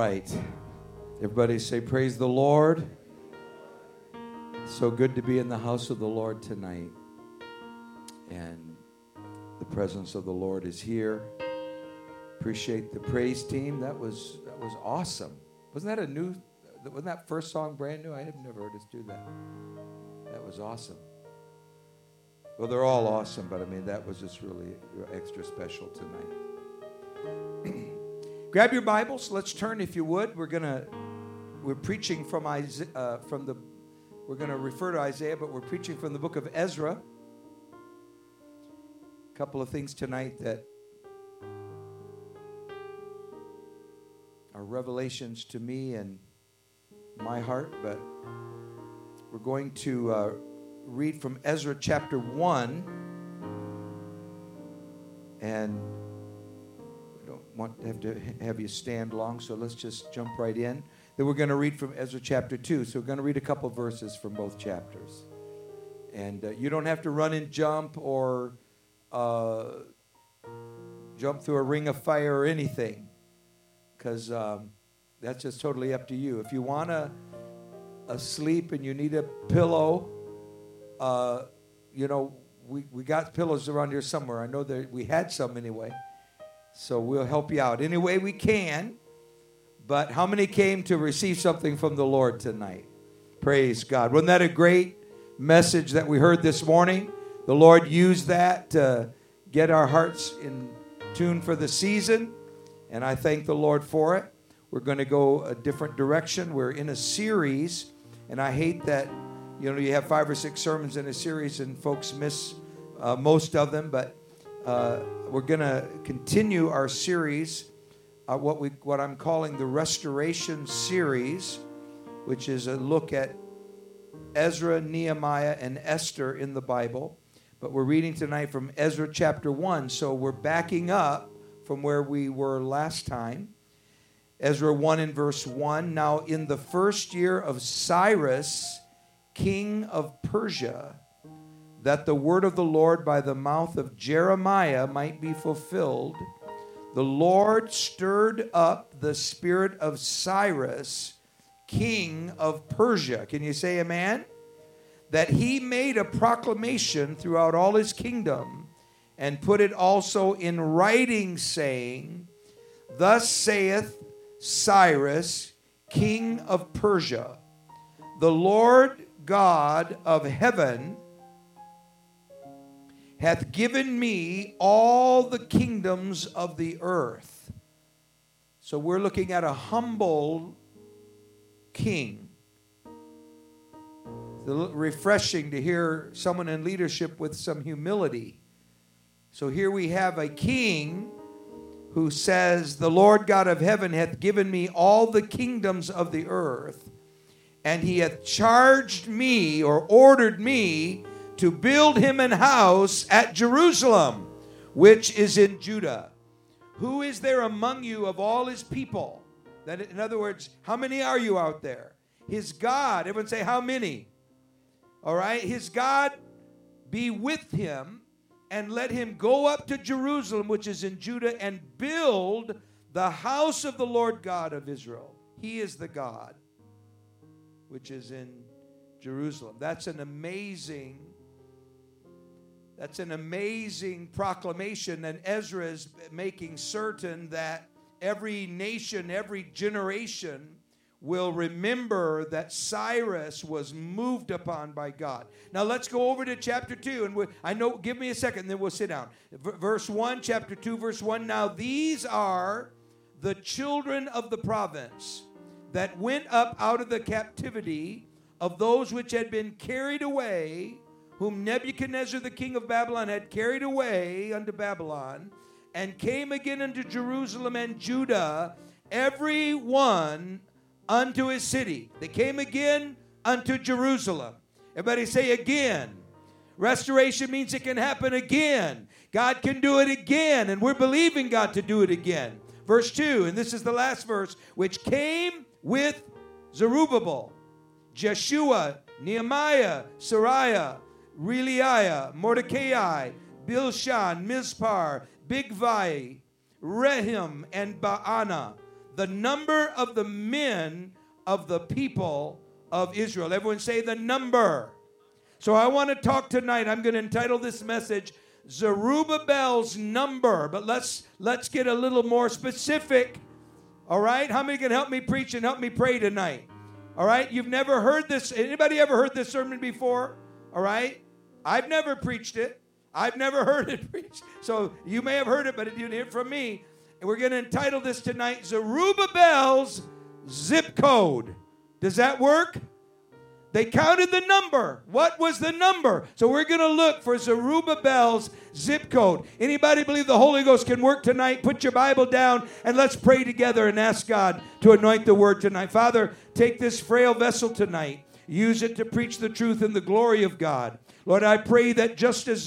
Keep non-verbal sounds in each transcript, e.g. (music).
right. Everybody say, Praise the Lord. So good to be in the house of the Lord tonight. And the presence of the Lord is here. Appreciate the praise team. That was that was awesome. Wasn't that a new wasn't that first song brand new? I have never heard us do that. That was awesome. Well, they're all awesome, but I mean that was just really extra special tonight. Grab your Bibles. Let's turn, if you would. We're gonna we're preaching from Isaiah, uh, from the we're gonna refer to Isaiah, but we're preaching from the book of Ezra. A couple of things tonight that are revelations to me and my heart, but we're going to uh, read from Ezra chapter one and want to have to have you stand long, so let's just jump right in. Then we're going to read from Ezra chapter 2. So we're going to read a couple verses from both chapters. And uh, you don't have to run and jump or uh, jump through a ring of fire or anything, because um, that's just totally up to you. If you want to sleep and you need a pillow, uh, you know, we, we got pillows around here somewhere. I know that we had some anyway. So we'll help you out any way we can. But how many came to receive something from the Lord tonight? Praise God. Wasn't that a great message that we heard this morning? The Lord used that to get our hearts in tune for the season, and I thank the Lord for it. We're going to go a different direction. We're in a series, and I hate that you know you have five or six sermons in a series and folks miss uh, most of them, but uh, we're going to continue our series, uh, what we what I'm calling the Restoration series, which is a look at Ezra, Nehemiah, and Esther in the Bible. But we're reading tonight from Ezra chapter one, so we're backing up from where we were last time. Ezra 1 in verse 1. Now, in the first year of Cyrus, king of Persia, that the word of the Lord by the mouth of Jeremiah might be fulfilled, the Lord stirred up the spirit of Cyrus, king of Persia. Can you say amen? That he made a proclamation throughout all his kingdom and put it also in writing, saying, Thus saith Cyrus, king of Persia, the Lord God of heaven hath given me all the kingdoms of the earth. So we're looking at a humble king. It's refreshing to hear someone in leadership with some humility. So here we have a king who says, The Lord God of heaven hath given me all the kingdoms of the earth, and he hath charged me or ordered me to build him an house at Jerusalem, which is in Judah. Who is there among you of all his people? That, in other words, how many are you out there? His God, everyone say, how many? All right, his God be with him and let him go up to Jerusalem, which is in Judah, and build the house of the Lord God of Israel. He is the God which is in Jerusalem. That's an amazing that's an amazing proclamation, and Ezra is making certain that every nation, every generation will remember that Cyrus was moved upon by God. Now let's go over to chapter 2 and we, I know give me a second then we'll sit down. V- verse 1 chapter 2 verse 1 Now these are the children of the province that went up out of the captivity of those which had been carried away whom Nebuchadnezzar the king of Babylon had carried away unto Babylon, and came again unto Jerusalem and Judah, every one unto his city. They came again unto Jerusalem. Everybody say again. Restoration means it can happen again. God can do it again, and we're believing God to do it again. Verse 2, and this is the last verse, which came with Zerubbabel, Jeshua, Nehemiah, Seraiah, Reelaiah, Mordecai, Bilshan, Mizpar, Bigvai, Rehum, and Baanah, the number of the men of the people of Israel. Everyone say the number. So I want to talk tonight. I'm going to entitle this message Zerubbabel's number, but let's let's get a little more specific. All right? How many can help me preach and help me pray tonight? All right? You've never heard this anybody ever heard this sermon before? All right? I've never preached it. I've never (laughs) heard it preached. So you may have heard it, but you didn't hear it from me. And we're going to entitle this tonight Zerubbabel's zip code. Does that work? They counted the number. What was the number? So we're going to look for Zerubbabel's zip code. Anybody believe the Holy Ghost can work tonight? Put your Bible down and let's pray together and ask God to anoint the word tonight. Father, take this frail vessel tonight. Use it to preach the truth and the glory of God. Lord, I pray that just as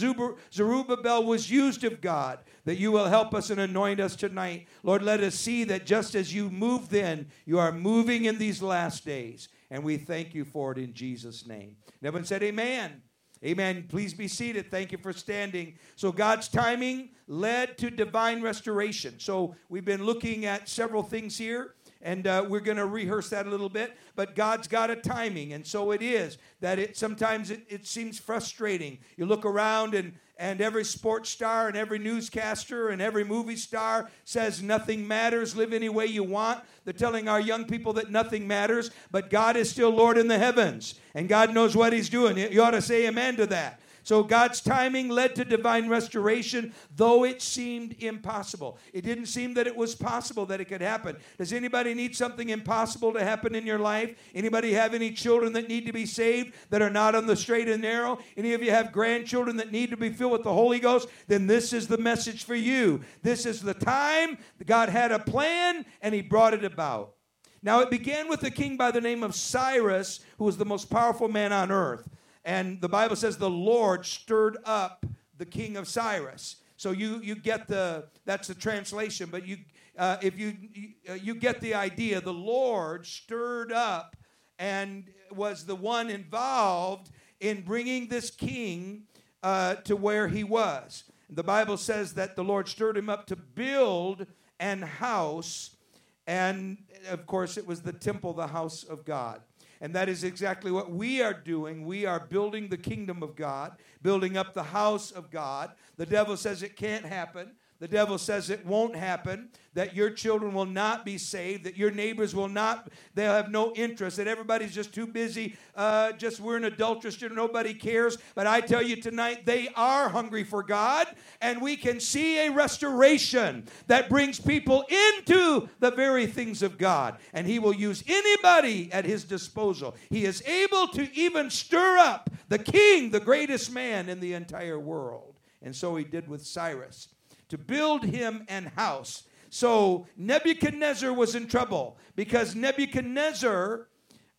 Zerubbabel was used of God, that you will help us and anoint us tonight. Lord, let us see that just as you moved then, you are moving in these last days. And we thank you for it in Jesus' name. And everyone said, Amen. Amen. Please be seated. Thank you for standing. So, God's timing led to divine restoration. So, we've been looking at several things here, and uh, we're going to rehearse that a little bit. But God's got a timing, and so it is that it sometimes it, it seems frustrating. You look around, and and every sports star and every newscaster and every movie star says nothing matters, live any way you want. They're telling our young people that nothing matters, but God is still Lord in the heavens, and God knows what He's doing. You ought to say amen to that. So God's timing led to divine restoration, though it seemed impossible. It didn't seem that it was possible that it could happen. Does anybody need something impossible to happen in your life? Anybody have any children that need to be saved that are not on the straight and narrow? Any of you have grandchildren that need to be filled with the Holy Ghost? Then this is the message for you. This is the time God had a plan and he brought it about. Now, it began with a king by the name of Cyrus, who was the most powerful man on earth. And the Bible says the Lord stirred up the king of Cyrus. So you, you get the, that's the translation, but you, uh, if you, you, uh, you get the idea, the Lord stirred up and was the one involved in bringing this king uh, to where he was. The Bible says that the Lord stirred him up to build an house, and of course, it was the temple, the house of God. And that is exactly what we are doing. We are building the kingdom of God, building up the house of God. The devil says it can't happen. The devil says it won't happen, that your children will not be saved, that your neighbors will not, they'll have no interest, that everybody's just too busy, uh, just we're an adulterous, nobody cares. But I tell you tonight, they are hungry for God, and we can see a restoration that brings people into the very things of God. And He will use anybody at His disposal. He is able to even stir up the king, the greatest man in the entire world. And so He did with Cyrus to build him an house. So Nebuchadnezzar was in trouble because Nebuchadnezzar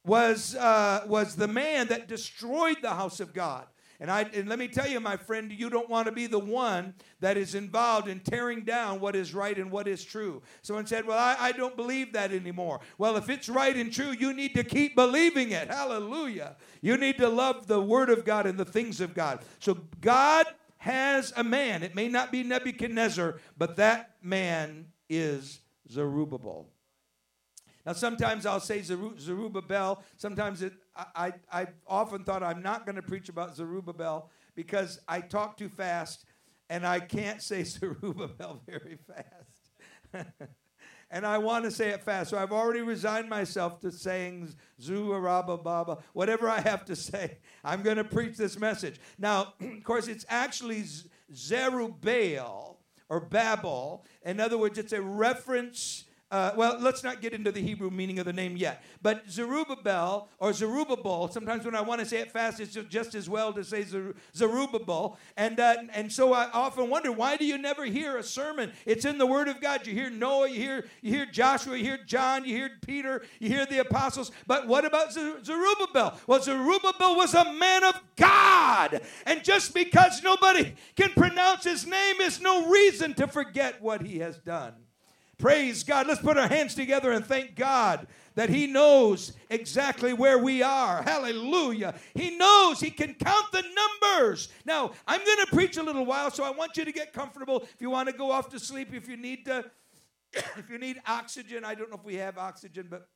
was, uh, was the man that destroyed the house of God. And, I, and let me tell you, my friend, you don't want to be the one that is involved in tearing down what is right and what is true. Someone said, Well, I, I don't believe that anymore. Well, if it's right and true, you need to keep believing it. Hallelujah. You need to love the Word of God and the things of God. So, God has a man. It may not be Nebuchadnezzar, but that man is Zerubbabel. Now, sometimes I'll say Zerubbabel. Sometimes it, I, I, I often thought I'm not going to preach about Zerubbabel because I talk too fast and I can't say (laughs) Zerubbabel very fast. (laughs) and I want to say it fast. So I've already resigned myself to saying Zuaraba Baba, whatever I have to say. I'm going to preach this message. Now, (clears throat) of course, it's actually Zerubbabel or Babel. In other words, it's a reference uh, well, let's not get into the Hebrew meaning of the name yet. But Zerubbabel or Zerubbabel, sometimes when I want to say it fast, it's just as well to say Zerubbabel. And, uh, and so I often wonder, why do you never hear a sermon? It's in the Word of God. You hear Noah, you hear, you hear Joshua, you hear John, you hear Peter, you hear the apostles. But what about Zerubbabel? Well, Zerubbabel was a man of God. And just because nobody can pronounce his name is no reason to forget what he has done. Praise God. Let's put our hands together and thank God that He knows exactly where we are. Hallelujah. He knows He can count the numbers. Now, I'm going to preach a little while, so I want you to get comfortable. If you want to go off to sleep, if you need to, (coughs) if you need oxygen, I don't know if we have oxygen, but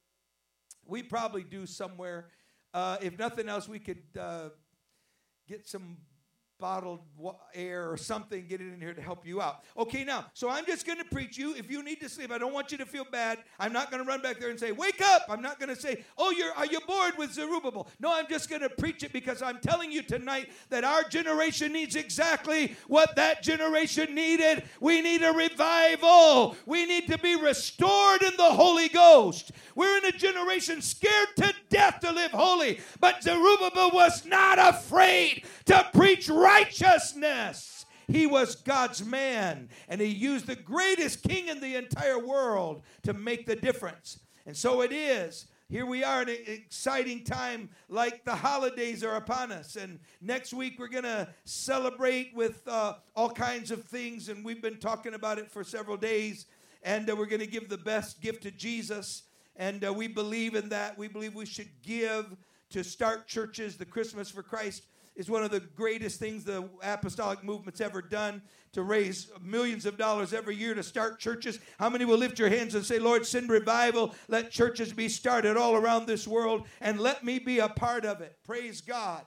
we probably do somewhere. Uh, if nothing else, we could uh, get some bottled air or something, get it in here to help you out. Okay, now, so I'm just going to preach you. If you need to sleep, I don't want you to feel bad. I'm not going to run back there and say, "Wake up!" I'm not going to say, "Oh, you're are you bored with Zerubbabel?" No, I'm just going to preach it because I'm telling you tonight that our generation needs exactly what that generation needed. We need a revival. We need to be restored in the Holy Ghost. We're in a generation scared to death to live holy, but Zerubbabel was not afraid to preach righteousness. He was God's man, and he used the greatest king in the entire world to make the difference. And so it is. Here we are in an exciting time, like the holidays are upon us. And next week we're going to celebrate with uh, all kinds of things, and we've been talking about it for several days. And uh, we're going to give the best gift to Jesus. And uh, we believe in that. We believe we should give to start churches, the Christmas for Christ is one of the greatest things the apostolic movement's ever done to raise millions of dollars every year to start churches. How many will lift your hands and say, Lord, send revival, let churches be started all around this world, and let me be a part of it? Praise God.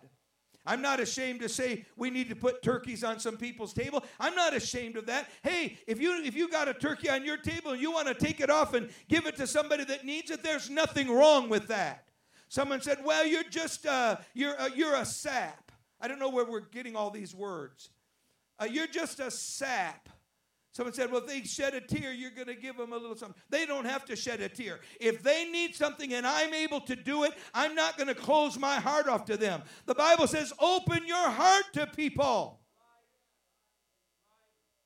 I'm not ashamed to say we need to put turkeys on some people's table. I'm not ashamed of that. Hey, if you if you got a turkey on your table and you want to take it off and give it to somebody that needs it, there's nothing wrong with that. Someone said, "Well, you're just uh, you're uh, you're a sap." I don't know where we're getting all these words. Uh, you're just a sap. Someone said, well, if they shed a tear, you're going to give them a little something. They don't have to shed a tear. If they need something and I'm able to do it, I'm not going to close my heart off to them. The Bible says, open your heart to people.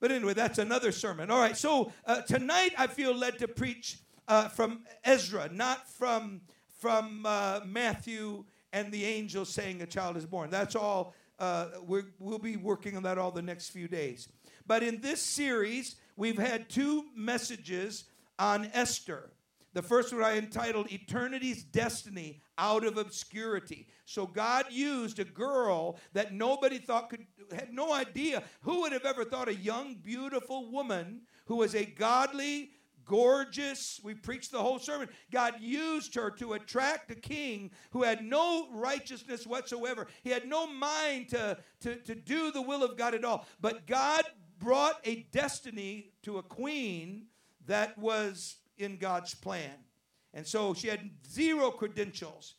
But anyway, that's another sermon. All right, so uh, tonight I feel led to preach uh, from Ezra, not from, from uh, Matthew and the angel saying a child is born. That's all. Uh, we will be working on that all the next few days. But in this series, we've had two messages on Esther. The first one I entitled Eternity's Destiny Out of Obscurity. So God used a girl that nobody thought could, had no idea. Who would have ever thought a young, beautiful woman who was a godly, gorgeous. We preached the whole sermon. God used her to attract a king who had no righteousness whatsoever. He had no mind to, to, to do the will of God at all. But God brought a destiny to a queen that was in God's plan. And so she had zero credentials.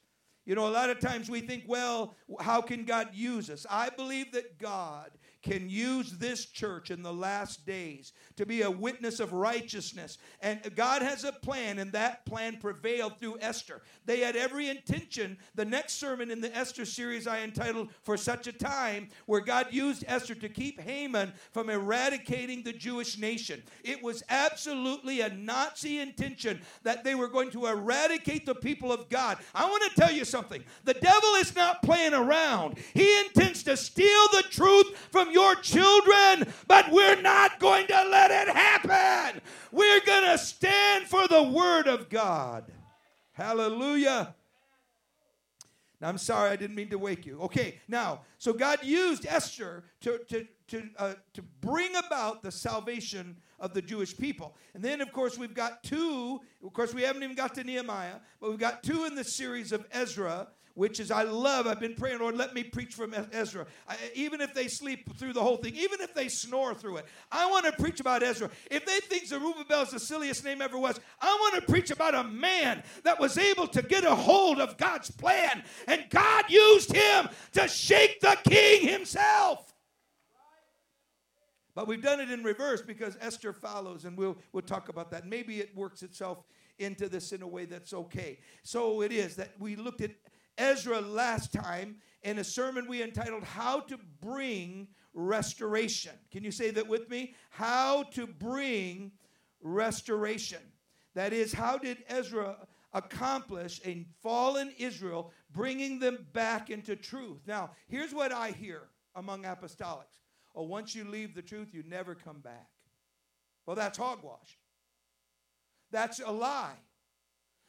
You know, a lot of times we think, well, how can God use us? I believe that God can use this church in the last days to be a witness of righteousness. And God has a plan, and that plan prevailed through Esther. They had every intention. The next sermon in the Esther series I entitled For Such a Time, where God used Esther to keep Haman from eradicating the Jewish nation. It was absolutely a Nazi intention that they were going to eradicate the people of God. I want to tell you something the devil is not playing around, he intends to steal the truth from your children, but we're not going to let it happen. We're going to stand for the Word of God. Hallelujah. Now, I'm sorry, I didn't mean to wake you. Okay, now, so God used Esther to, to, to, uh, to bring about the salvation of the Jewish people. And then, of course, we've got two, of course, we haven't even got to Nehemiah, but we've got two in the series of Ezra which is I love. I've been praying, Lord, let me preach from Ezra. I, even if they sleep through the whole thing, even if they snore through it, I want to preach about Ezra. If they think Zerubbabel is the silliest name ever was, I want to preach about a man that was able to get a hold of God's plan, and God used him to shake the king himself. But we've done it in reverse because Esther follows, and we'll, we'll talk about that. Maybe it works itself into this in a way that's okay. So it is that we looked at Ezra last time in a sermon we entitled How to Bring Restoration. Can you say that with me? How to Bring Restoration. That is, how did Ezra accomplish a fallen Israel, bringing them back into truth? Now, here's what I hear among apostolics. Oh, once you leave the truth, you never come back. Well, that's hogwash. That's a lie.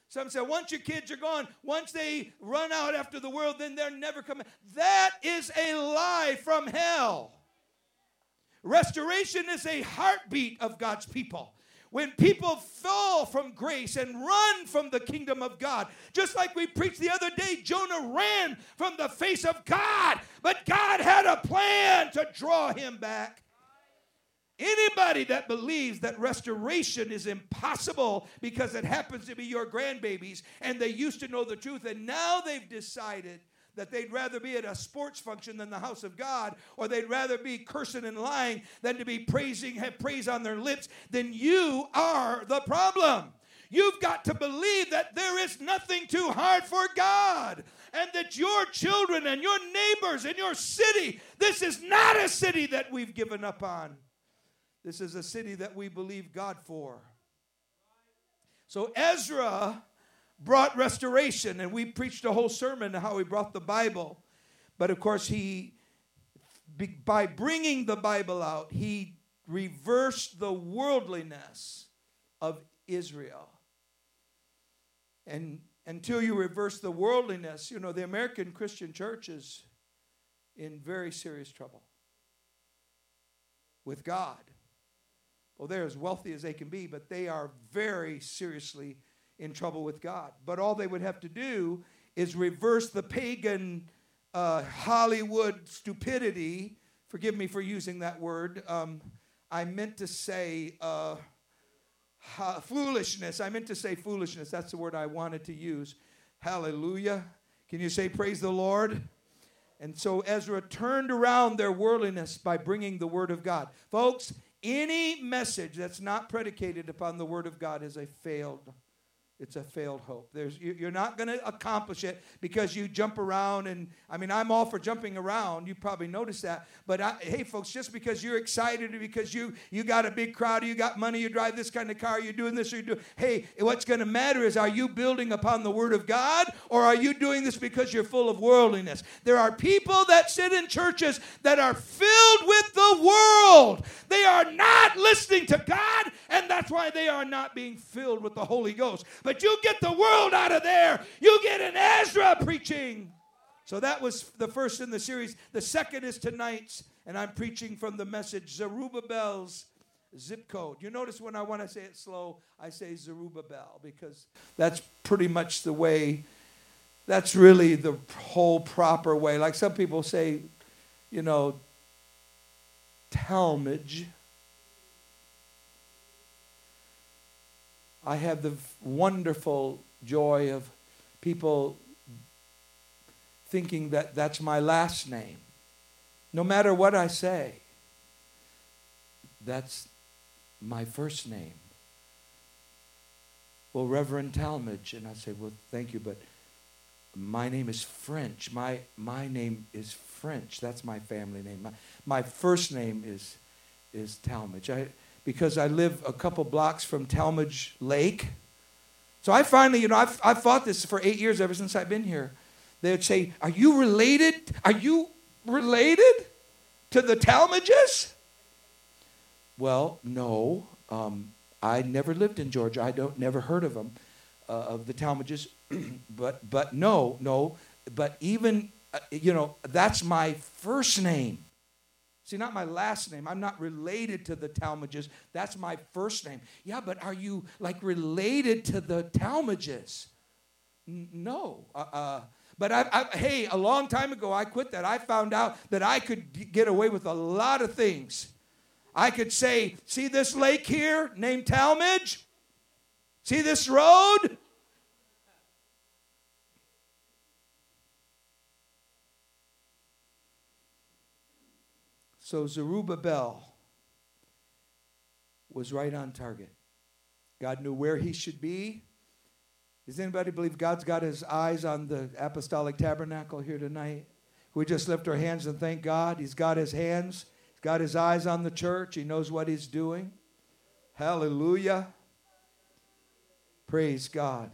Some say, once your kids are gone, once they run out after the world, then they're never coming. That is a lie from hell. Restoration is a heartbeat of God's people. when people fall from grace and run from the kingdom of God. Just like we preached the other day, Jonah ran from the face of God, but God had a plan to draw him back. Anybody that believes that restoration is impossible because it happens to be your grandbabies and they used to know the truth and now they've decided that they'd rather be at a sports function than the house of God, or they'd rather be cursing and lying than to be praising, have praise on their lips, then you are the problem. You've got to believe that there is nothing too hard for God and that your children and your neighbors and your city, this is not a city that we've given up on. This is a city that we believe God for. So Ezra brought restoration, and we preached a whole sermon on how he brought the Bible. But of course, he, by bringing the Bible out, he reversed the worldliness of Israel. And until you reverse the worldliness, you know, the American Christian church is in very serious trouble with God. Well, they're as wealthy as they can be, but they are very seriously in trouble with God. But all they would have to do is reverse the pagan uh, Hollywood stupidity. Forgive me for using that word. Um, I meant to say uh, ha- foolishness. I meant to say foolishness. That's the word I wanted to use. Hallelujah. Can you say, Praise the Lord? And so Ezra turned around their worldliness by bringing the word of God. Folks, any message that's not predicated upon the word of God is a failed it's a failed hope. There's, you're not going to accomplish it because you jump around. And I mean, I'm all for jumping around. You probably noticed that. But I, hey, folks, just because you're excited or because you you got a big crowd, you got money, you drive this kind of car, you're doing this or you do. Hey, what's going to matter is are you building upon the Word of God or are you doing this because you're full of worldliness? There are people that sit in churches that are filled with the world. They are not listening to God, and that's why they are not being filled with the Holy Ghost but you get the world out of there. You get an Ezra preaching. So that was the first in the series. The second is tonight's, and I'm preaching from the message Zerubbabel's zip code. You notice when I want to say it slow, I say Zerubbabel because that's pretty much the way, that's really the whole proper way. Like some people say, you know, Talmage. I have the wonderful joy of people thinking that that's my last name. No matter what I say, that's my first name. Well, Reverend Talmage, and I say, well, thank you, but my name is French. My, my name is French. That's my family name. My, my first name is, is Talmage. I, because I live a couple blocks from Talmadge Lake. So I finally, you know, I've, I've fought this for eight years ever since I've been here. They would say, Are you related? Are you related to the Talmadges? Well, no. Um, I never lived in Georgia. I don't never heard of them, uh, of the Talmadges. (clears throat) but but no, no. But even uh, you know, that's my first name. See, not my last name. I'm not related to the Talmages. That's my first name. Yeah, but are you like related to the Talmages? N- no. Uh, uh, but I, I, hey, a long time ago, I quit that. I found out that I could get away with a lot of things. I could say, see this lake here named Talmage? See this road? So Zerubbabel was right on target. God knew where he should be. Does anybody believe God's got his eyes on the apostolic tabernacle here tonight? We just lift our hands and thank God. He's got his hands, he's got his eyes on the church. He knows what he's doing. Hallelujah. Praise God.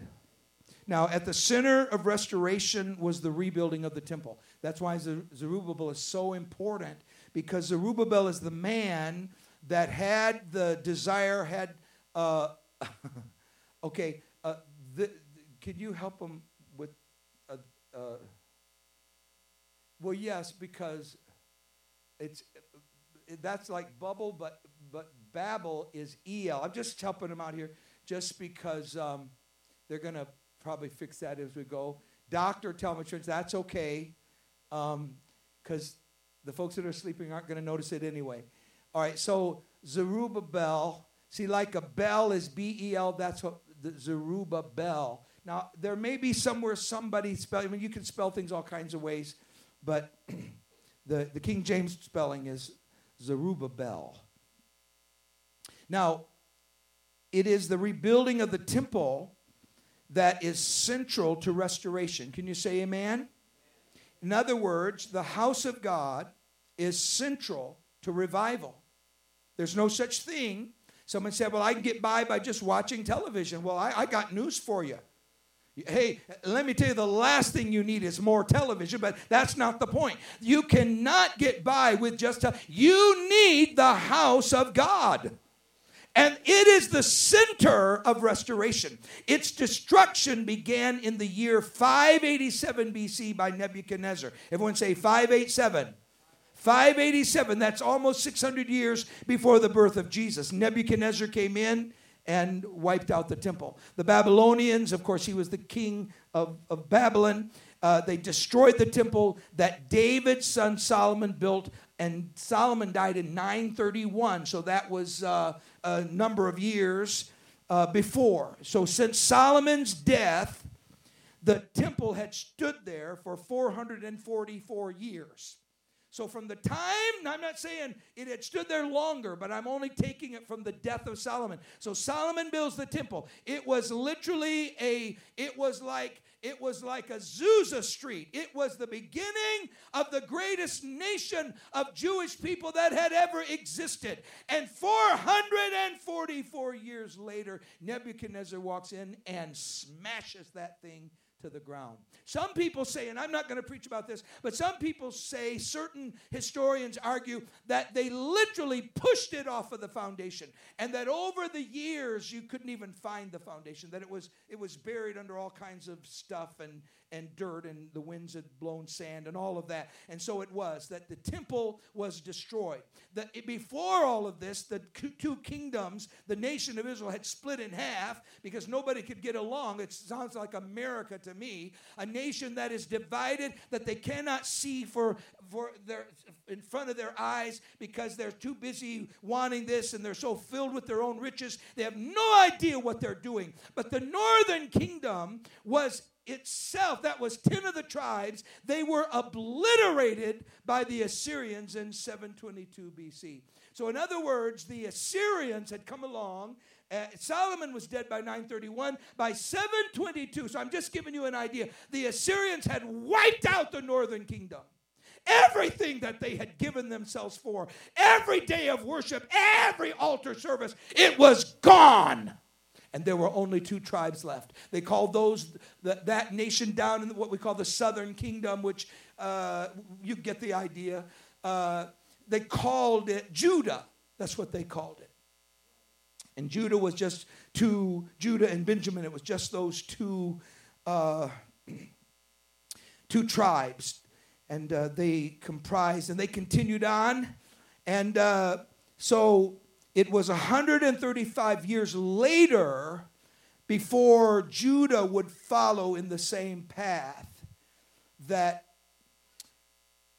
Now, at the center of restoration was the rebuilding of the temple. That's why Zerubbabel is so important because Zerubbabel is the man that had the desire, had, uh, (laughs) okay, uh, the, can you help him with, uh, uh, well, yes, because it's, that's like bubble, but, but Babel is El. I'm just helping them out here just because um, they're going to probably fix that as we go. Doctor, tell me, that's okay because um, the folks that are sleeping aren't going to notice it anyway. All right, so Zerubbabel, see, like a bell is B E L, that's what the Zerubbabel. Now, there may be somewhere somebody spelling, I mean, you can spell things all kinds of ways, but (clears throat) the, the King James spelling is Zerubbabel. Now, it is the rebuilding of the temple that is central to restoration. Can you say amen? In other words, the house of God is central to revival. There's no such thing. Someone said, Well, I can get by by just watching television. Well, I, I got news for you. Hey, let me tell you, the last thing you need is more television, but that's not the point. You cannot get by with just, te- you need the house of God. And it is the center of restoration. Its destruction began in the year 587 BC by Nebuchadnezzar. Everyone say 587. 587, that's almost 600 years before the birth of Jesus. Nebuchadnezzar came in and wiped out the temple. The Babylonians, of course, he was the king of, of Babylon. Uh, they destroyed the temple that David's son Solomon built, and Solomon died in 931. So that was uh, a number of years uh, before. So since Solomon's death, the temple had stood there for 444 years. So from the time, I'm not saying it had stood there longer, but I'm only taking it from the death of Solomon. So Solomon builds the temple. It was literally a, it was like, it was like Azusa Street. It was the beginning of the greatest nation of Jewish people that had ever existed. And 444 years later, Nebuchadnezzar walks in and smashes that thing to the ground. Some people say, and I'm not going to preach about this, but some people say, certain historians argue that they literally pushed it off of the foundation and that over the years you couldn't even find the foundation, that it was, it was buried under all kinds of stuff and, and dirt, and the winds had blown sand and all of that. And so it was that the temple was destroyed. That before all of this, the two kingdoms, the nation of Israel, had split in half because nobody could get along. It sounds like America to me, a nation that is divided, that they cannot see for, for their in front of their eyes because they're too busy wanting this and they're so filled with their own riches. They have no idea what they're doing. But the northern kingdom was itself, that was 10 of the tribes, they were obliterated by the Assyrians in 722 BC. So, in other words, the Assyrians had come along. Uh, Solomon was dead by 931. By 722, so I'm just giving you an idea, the Assyrians had wiped out the northern kingdom. Everything that they had given themselves for, every day of worship, every altar service, it was gone and there were only two tribes left. They called those that, that nation down in what we call the southern kingdom, which uh, you get the idea. Uh, they called it Judah. That's what they called it. And Judah was just two, Judah and Benjamin, it was just those two, uh, (clears throat) two tribes. And uh, they comprised, and they continued on. And uh, so it was 135 years later before Judah would follow in the same path that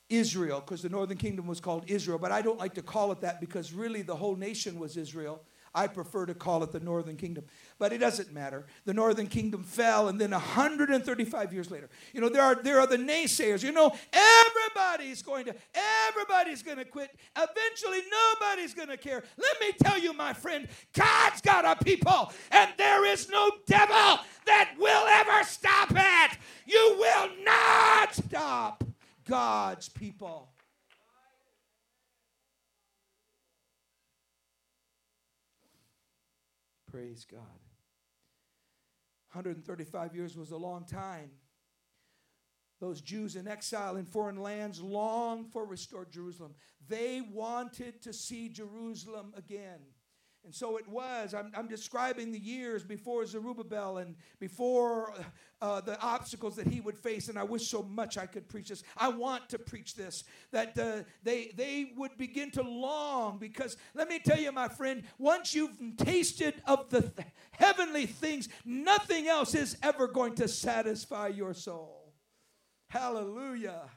Israel, because the northern kingdom was called Israel, but I don't like to call it that because really the whole nation was Israel. I prefer to call it the northern kingdom. But it doesn't matter. The northern kingdom fell, and then 135 years later, you know, there are there are the naysayers. You know, everybody's going to everybody's going to quit. Eventually, nobody's going to care. Let me tell you, my friend, God's got a people, and there is no devil that will ever stop it. You will not stop God's people. Praise God. 135 years was a long time. Those Jews in exile in foreign lands longed for restored Jerusalem. They wanted to see Jerusalem again. And so it was. I'm, I'm describing the years before Zerubbabel and before uh, the obstacles that he would face. And I wish so much I could preach this. I want to preach this. That uh, they, they would begin to long because let me tell you, my friend, once you've tasted of the th- heavenly things, nothing else is ever going to satisfy your soul. Hallelujah.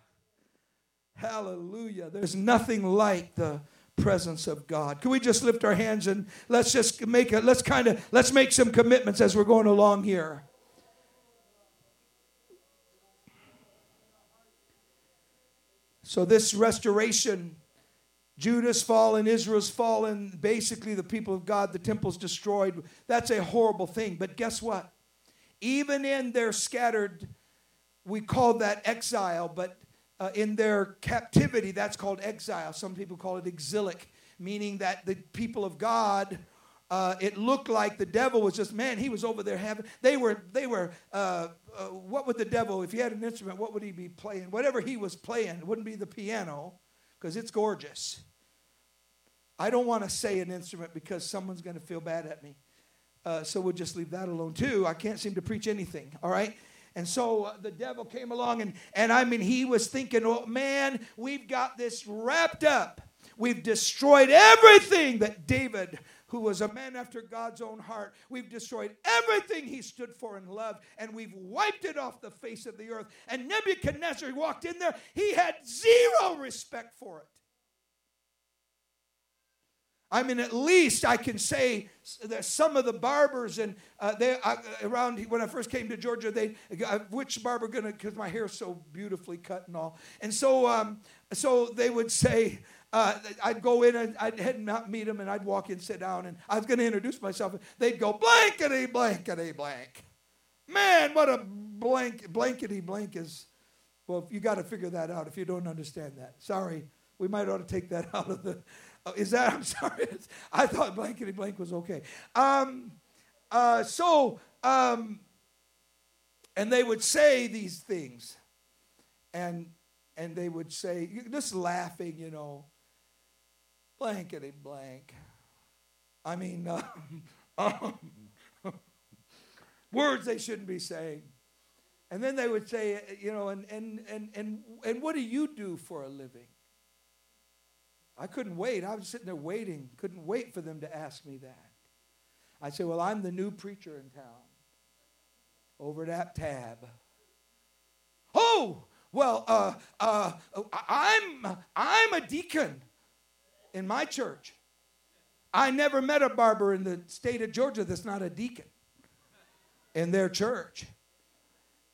Hallelujah. There's nothing like the presence of God. Can we just lift our hands and let's just make it, let's kind of, let's make some commitments as we're going along here. So, this restoration, Judah's fallen, Israel's fallen, basically the people of God, the temple's destroyed. That's a horrible thing. But guess what? Even in their scattered, we call that exile, but uh, in their captivity, that's called exile. Some people call it exilic, meaning that the people of God, uh, it looked like the devil was just man. He was over there having. They were. They were. Uh, uh, what would the devil, if he had an instrument, what would he be playing? Whatever he was playing, it wouldn't be the piano, because it's gorgeous. I don't want to say an instrument because someone's going to feel bad at me. Uh, so we'll just leave that alone too. I can't seem to preach anything. All right. And so uh, the devil came along, and, and I mean, he was thinking, oh, man, we've got this wrapped up. We've destroyed everything that David, who was a man after God's own heart, we've destroyed everything he stood for and loved, and we've wiped it off the face of the earth. And Nebuchadnezzar walked in there, he had zero respect for it. I mean, at least I can say that some of the barbers and uh, they uh, around when I first came to Georgia, they uh, which barber gonna because my hair's so beautifully cut and all, and so um, so they would say. Uh, I'd go in and I'd head and meet them, and I'd walk in, sit down, and I was going to introduce myself. They'd go blankety blankety blank. Man, what a blank blankety blank is. Well, you got to figure that out if you don't understand that. Sorry, we might ought to take that (laughs) out of the Oh, is that? (laughs) I'm sorry. I thought blankety blank was okay. Um, uh, so, um, and they would say these things, and and they would say, just laughing, you know, blankety blank. I mean, uh, (laughs) (laughs) words they shouldn't be saying. And then they would say, you know, and, and, and, and, and what do you do for a living? I couldn't wait. I was sitting there waiting, couldn't wait for them to ask me that. I said, Well, I'm the new preacher in town over at Tab. Oh, well, uh, uh, I'm, I'm a deacon in my church. I never met a barber in the state of Georgia that's not a deacon in their church.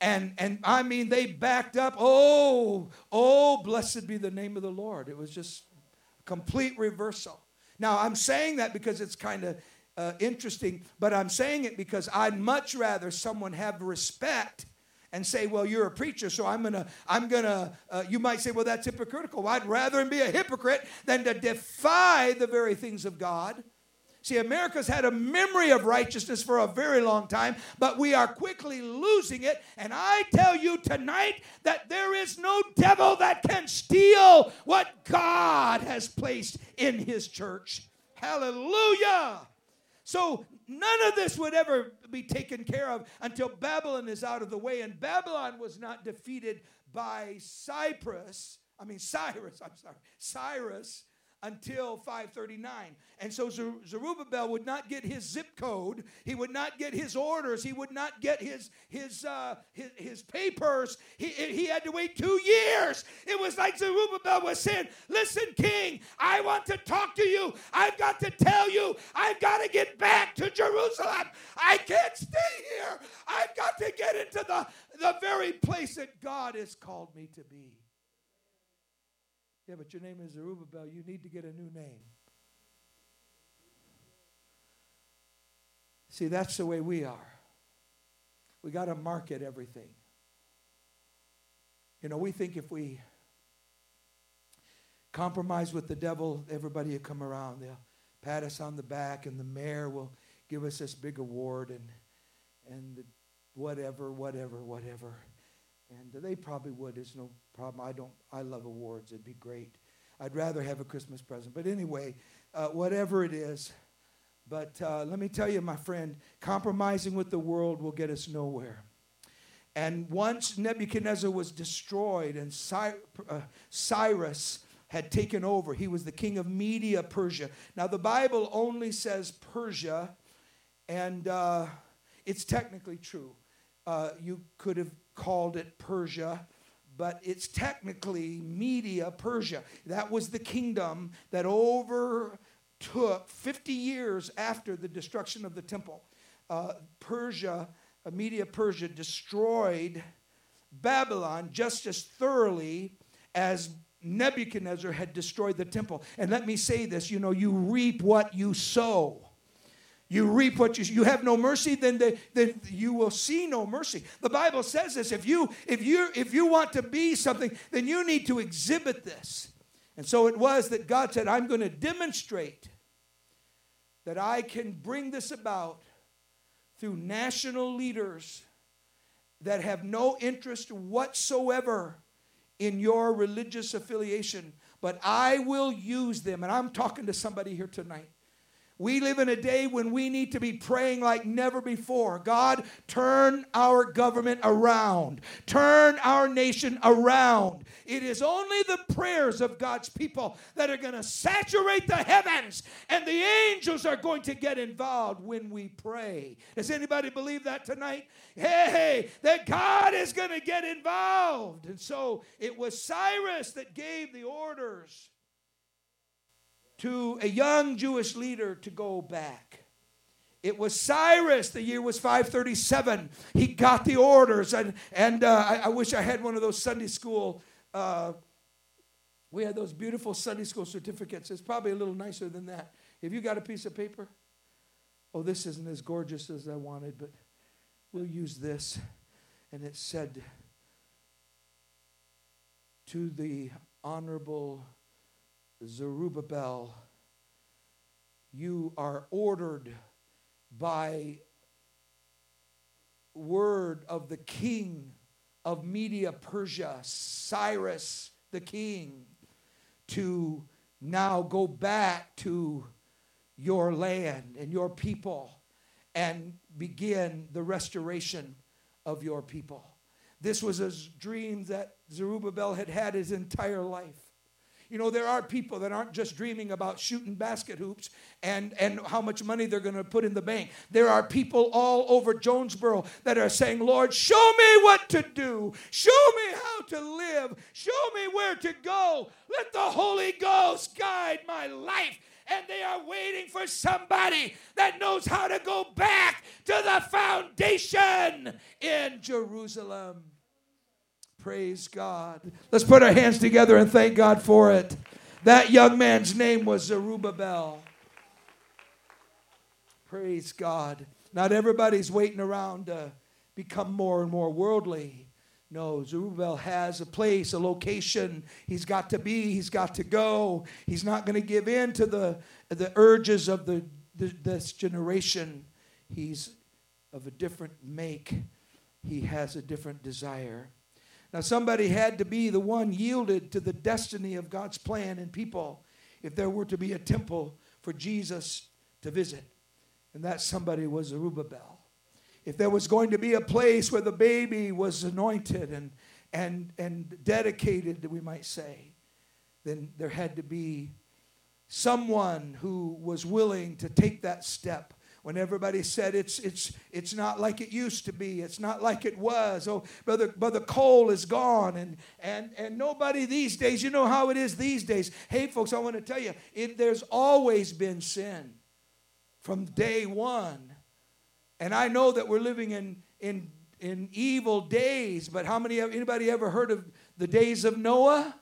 And, and I mean, they backed up. Oh, oh, blessed be the name of the Lord. It was just Complete reversal. Now, I'm saying that because it's kind of uh, interesting, but I'm saying it because I'd much rather someone have respect and say, "Well, you're a preacher, so I'm gonna, I'm gonna." Uh, you might say, "Well, that's hypocritical." Well, I'd rather be a hypocrite than to defy the very things of God See, America's had a memory of righteousness for a very long time, but we are quickly losing it. And I tell you tonight that there is no devil that can steal what God has placed in his church. Hallelujah. So none of this would ever be taken care of until Babylon is out of the way. And Babylon was not defeated by Cyprus. I mean, Cyrus, I'm sorry, Cyrus until 539. And so Zerubbabel would not get his zip code. He would not get his orders. He would not get his, his, uh, his, his, papers. He, he had to wait two years. It was like Zerubbabel was saying, Listen, king, I want to talk to you. I've got to tell you, I've got to get back to Jerusalem. I can't stay here. I've got to get into the, the very place that God has called me to be. Yeah, but your name is Zerubbabel. You need to get a new name. See, that's the way we are. We got to market everything. You know, we think if we compromise with the devil, everybody will come around. They'll pat us on the back, and the mayor will give us this big award, and and whatever, whatever, whatever. And they probably would. There's no problem. I don't. I love awards. It'd be great. I'd rather have a Christmas present. But anyway, uh, whatever it is, But uh, let me tell you, my friend, compromising with the world will get us nowhere. And once Nebuchadnezzar was destroyed and uh, Cyrus had taken over, he was the king of Media, Persia. Now, the Bible only says Persia, and uh, it's technically true. Uh, you could have called it Persia, but it's technically Media, Persia. That was the kingdom that overtook 50 years after the destruction of the temple. Uh, Persia Media Persia destroyed Babylon just as thoroughly as Nebuchadnezzar had destroyed the temple. And let me say this you know, you reap what you sow. You reap what you you have no mercy, then, the, then you will see no mercy. The Bible says this. If you if you if you want to be something, then you need to exhibit this. And so it was that God said, I'm going to demonstrate that I can bring this about through national leaders that have no interest whatsoever in your religious affiliation, but I will use them. And I'm talking to somebody here tonight. We live in a day when we need to be praying like never before. God, turn our government around, turn our nation around. It is only the prayers of God's people that are going to saturate the heavens, and the angels are going to get involved when we pray. Does anybody believe that tonight? Hey, that God is going to get involved. And so it was Cyrus that gave the orders to a young Jewish leader to go back. It was Cyrus. The year was 537. He got the orders, and and uh, I, I, wish I had one of those Sunday school. Uh, we had those beautiful Sunday school certificates. It's probably a little nicer than that. Have you got a piece of paper? Oh, this isn't as gorgeous as I wanted, but we'll use this. And it said, "To the honorable Zerubbabel, you are ordered by word of the king of Media Persia, Cyrus the king, to now go back to your land and your people and begin the restoration of your people. This was a dream that Zerubbabel had had his entire life. You know, there are people that aren't just dreaming about shooting basket hoops and, and how much money they're going to put in the bank. There are people all over Jonesboro that are saying, Lord, show me what to do. Show me how to live. Show me where to go. Let the Holy Ghost guide my life and they are waiting for somebody that knows how to go back to the foundation in Jerusalem. Praise God. Let's put our hands together and thank God for it. That young man's name was Zerubbabel. Praise God. Not everybody's waiting around to become more and more worldly. No, Zerubbabel has a place, a location. He's got to be, he's got to go. He's not going to give in to the, the urges of the, the, this generation. He's of a different make, he has a different desire. Now, somebody had to be the one yielded to the destiny of God's plan and people if there were to be a temple for Jesus to visit. And that somebody was Zerubbabel. If there was going to be a place where the baby was anointed and, and, and dedicated, we might say, then there had to be someone who was willing to take that step when everybody said it's it's it's not like it used to be it's not like it was. Oh brother brother cole is gone and and and nobody these days you know how it is these days. Hey folks i want to tell you it, there's always been sin from day one. And i know that we're living in in in evil days but how many anybody ever heard of the days of noah?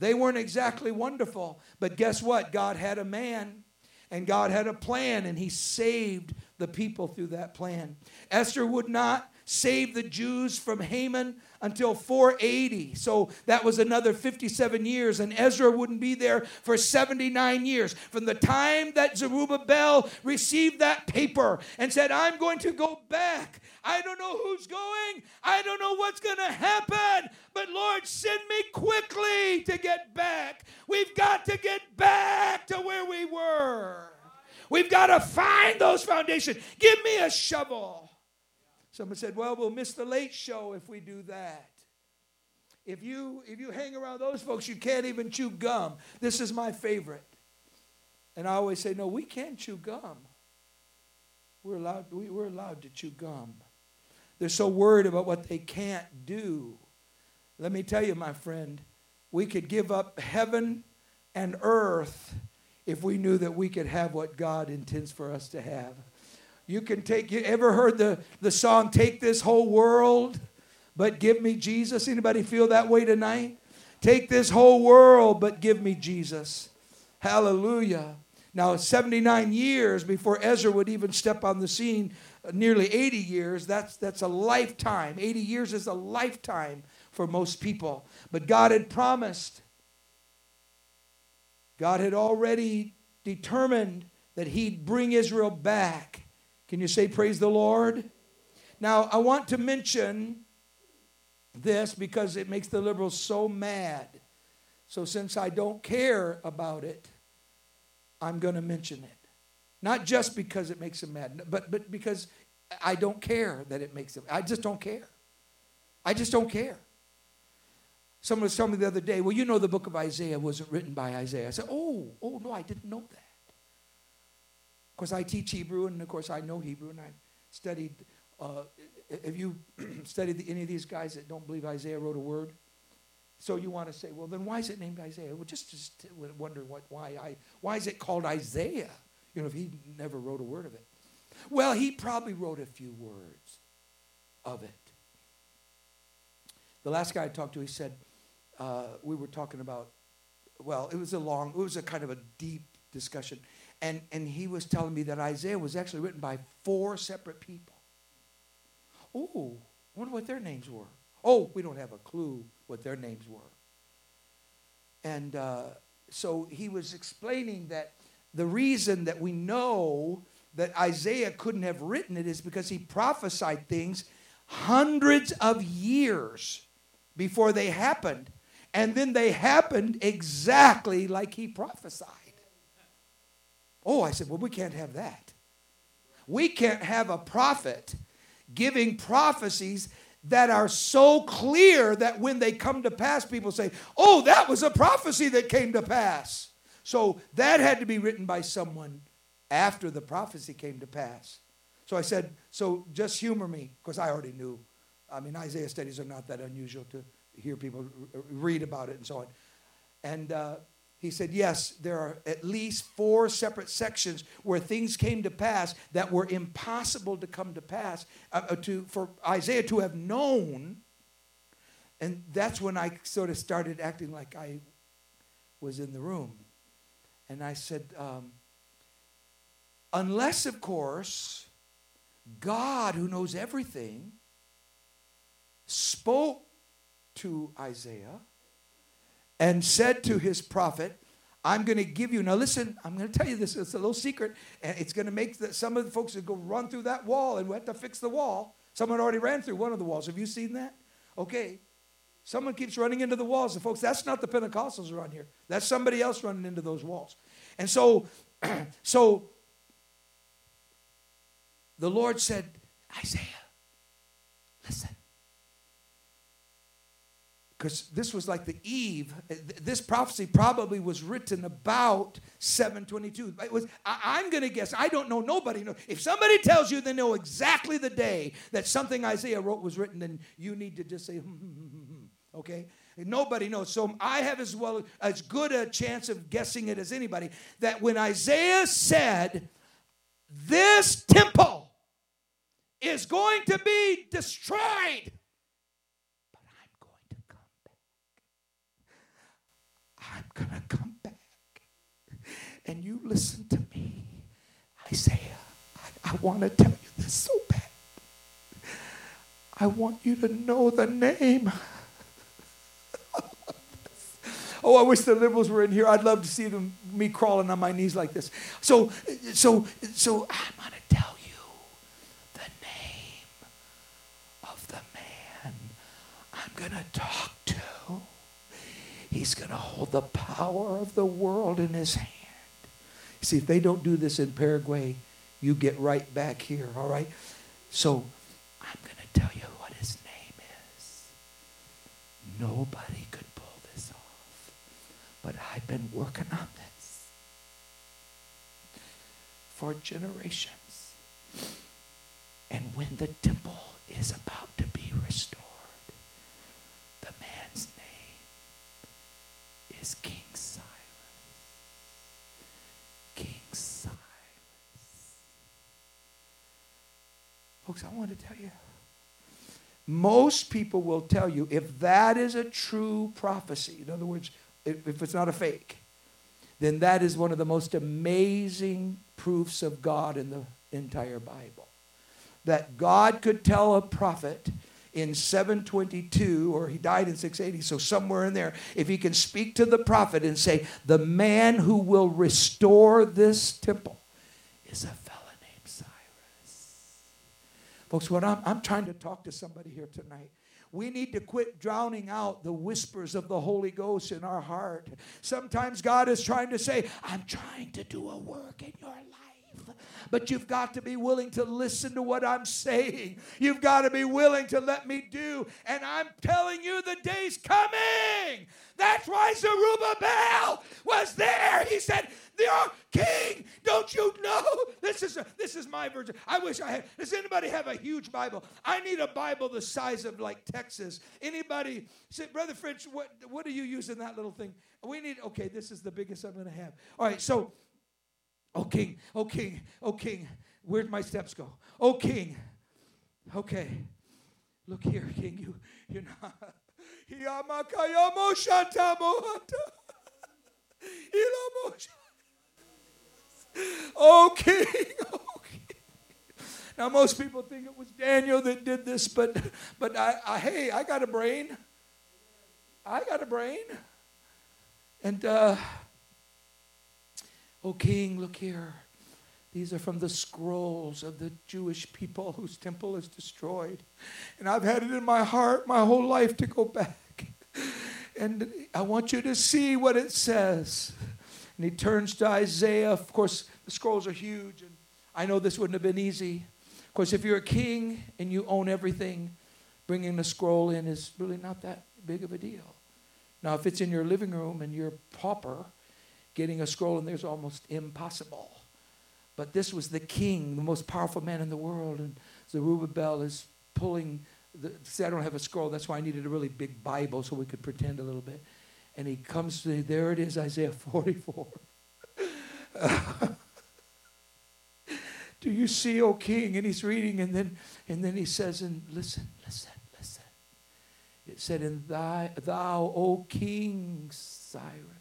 They weren't exactly wonderful but guess what? God had a man and God had a plan, and He saved the people through that plan. Esther would not save the Jews from Haman until 480. So that was another 57 years. And Ezra wouldn't be there for 79 years. From the time that Zerubbabel received that paper and said, I'm going to go back. I don't know who's going. I don't know what's going to happen. But Lord, send me quickly to get back. We've got to get back to where we were. We've got to find those foundations. Give me a shovel. Someone said, Well, we'll miss the late show if we do that. If you if you hang around those folks, you can't even chew gum. This is my favorite. And I always say, no, we can't chew gum. We're allowed, we, we're allowed to chew gum. They're so worried about what they can't do. Let me tell you, my friend, we could give up heaven and earth if we knew that we could have what God intends for us to have. You can take, you ever heard the, the song, Take This Whole World, but give me Jesus? Anybody feel that way tonight? Take this whole world, but give me Jesus. Hallelujah. Now, 79 years before Ezra would even step on the scene, uh, nearly 80 years, that's, that's a lifetime. 80 years is a lifetime for most people. But God had promised, God had already determined that He'd bring Israel back. Can you say, Praise the Lord? Now, I want to mention this because it makes the liberals so mad. So, since I don't care about it, I'm going to mention it. Not just because it makes them mad, but, but because I don't care that it makes them. I just don't care. I just don't care. Someone was telling me the other day, well, you know the book of Isaiah wasn't written by Isaiah. I said, oh, oh, no, I didn't know that. Course, I teach Hebrew, and of course, I know Hebrew, and I studied. Uh, have you (clears throat) studied any of these guys that don't believe Isaiah wrote a word? So you want to say, well, then why is it named Isaiah? Well, just, just wonder what, why, I, why is it called Isaiah? You know, if he never wrote a word of it. Well, he probably wrote a few words of it. The last guy I talked to, he said, uh, we were talking about, well, it was a long, it was a kind of a deep discussion. And, and he was telling me that Isaiah was actually written by four separate people. Oh, wonder what their names were. Oh, we don't have a clue what their names were. And uh, so he was explaining that the reason that we know that Isaiah couldn't have written it is because he prophesied things hundreds of years before they happened. And then they happened exactly like he prophesied. Oh, I said, well, we can't have that. We can't have a prophet giving prophecies that are so clear that when they come to pass, people say, Oh, that was a prophecy that came to pass. So that had to be written by someone after the prophecy came to pass. So I said, So just humor me, because I already knew. I mean, Isaiah studies are not that unusual to hear people read about it and so on. And uh, he said, Yes, there are at least four separate sections where things came to pass that were impossible to come to pass, uh, uh, to, for Isaiah to have known. And that's when I sort of started acting like I was in the room. And I said, um, Unless, of course, God, who knows everything, spoke to Isaiah and said to his prophet, I'm going to give you. Now, listen, I'm going to tell you this. It's a little secret, and it's going to make the, some of the folks that go run through that wall, and we have to fix the wall. Someone already ran through one of the walls. Have you seen that? Okay. Someone keeps running into the walls. And, folks, that's not the Pentecostals around here. That's somebody else running into those walls. And so, (clears throat) so the Lord said, Isaiah, listen because this was like the eve this prophecy probably was written about 722 it was I, am going to guess i don't know nobody know. If somebody tells you they know exactly the day that something isaiah wrote was written then you need to just say hmm, hmm, hmm, okay? Nobody knows. So i have as well as good a chance of guessing it as anybody that when isaiah said this temple is going to be destroyed going to come back. And you listen to me. Isaiah, I, I want to tell you this so bad. I want you to know the name. oh, I wish the liberals were in here. I'd love to see them me crawling on my knees like this. So, so, so I'm to tell you the name of the man I'm to talk. He's going to hold the power of the world in his hand. See, if they don't do this in Paraguay, you get right back here, all right? So I'm going to tell you what his name is. Nobody could pull this off, but I've been working on this for generations. And when the temple is about to be restored, the man's is King Cyrus. King Cyrus. Folks, I want to tell you. Most people will tell you if that is a true prophecy, in other words, if, if it's not a fake, then that is one of the most amazing proofs of God in the entire Bible. That God could tell a prophet in 722, or he died in 680, so somewhere in there, if he can speak to the prophet and say, The man who will restore this temple is a fellow named Cyrus. Folks, what I'm, I'm trying to talk to somebody here tonight. We need to quit drowning out the whispers of the Holy Ghost in our heart. Sometimes God is trying to say, I'm trying to do a work in your life. But you've got to be willing to listen to what I'm saying. You've got to be willing to let me do. And I'm telling you, the day's coming. That's why Zerubbabel was there. He said, "Your king, don't you know? This is a, this is my version. I wish I had. Does anybody have a huge Bible? I need a Bible the size of like Texas. Anybody? Say, Brother French, what what are you using that little thing? We need. Okay, this is the biggest I'm going to have. All right, so Oh, King, oh, King, oh, King. Where'd my steps go? Oh, King. Okay. Look here, King. You, you're not. (laughs) Oh, King. (laughs) Oh, King. Now, most people think it was Daniel that did this, but, but I, I hey, I got a brain. I got a brain. And, uh, O king, look here. These are from the scrolls of the Jewish people whose temple is destroyed. And I've had it in my heart my whole life to go back. And I want you to see what it says. And he turns to Isaiah. Of course, the scrolls are huge, and I know this wouldn't have been easy. Of course, if you're a king and you own everything, bringing the scroll in is really not that big of a deal. Now, if it's in your living room and you're pauper, getting a scroll in there is almost impossible. But this was the king, the most powerful man in the world, and Zerubbabel is pulling. The, see, I don't have a scroll. That's why I needed a really big Bible so we could pretend a little bit. And he comes to there. It is Isaiah (laughs) 44. (laughs) Do you see, O king? And he's reading, and then and then he says, and listen, listen, listen. It said, "In thy thou, O King Cyrus."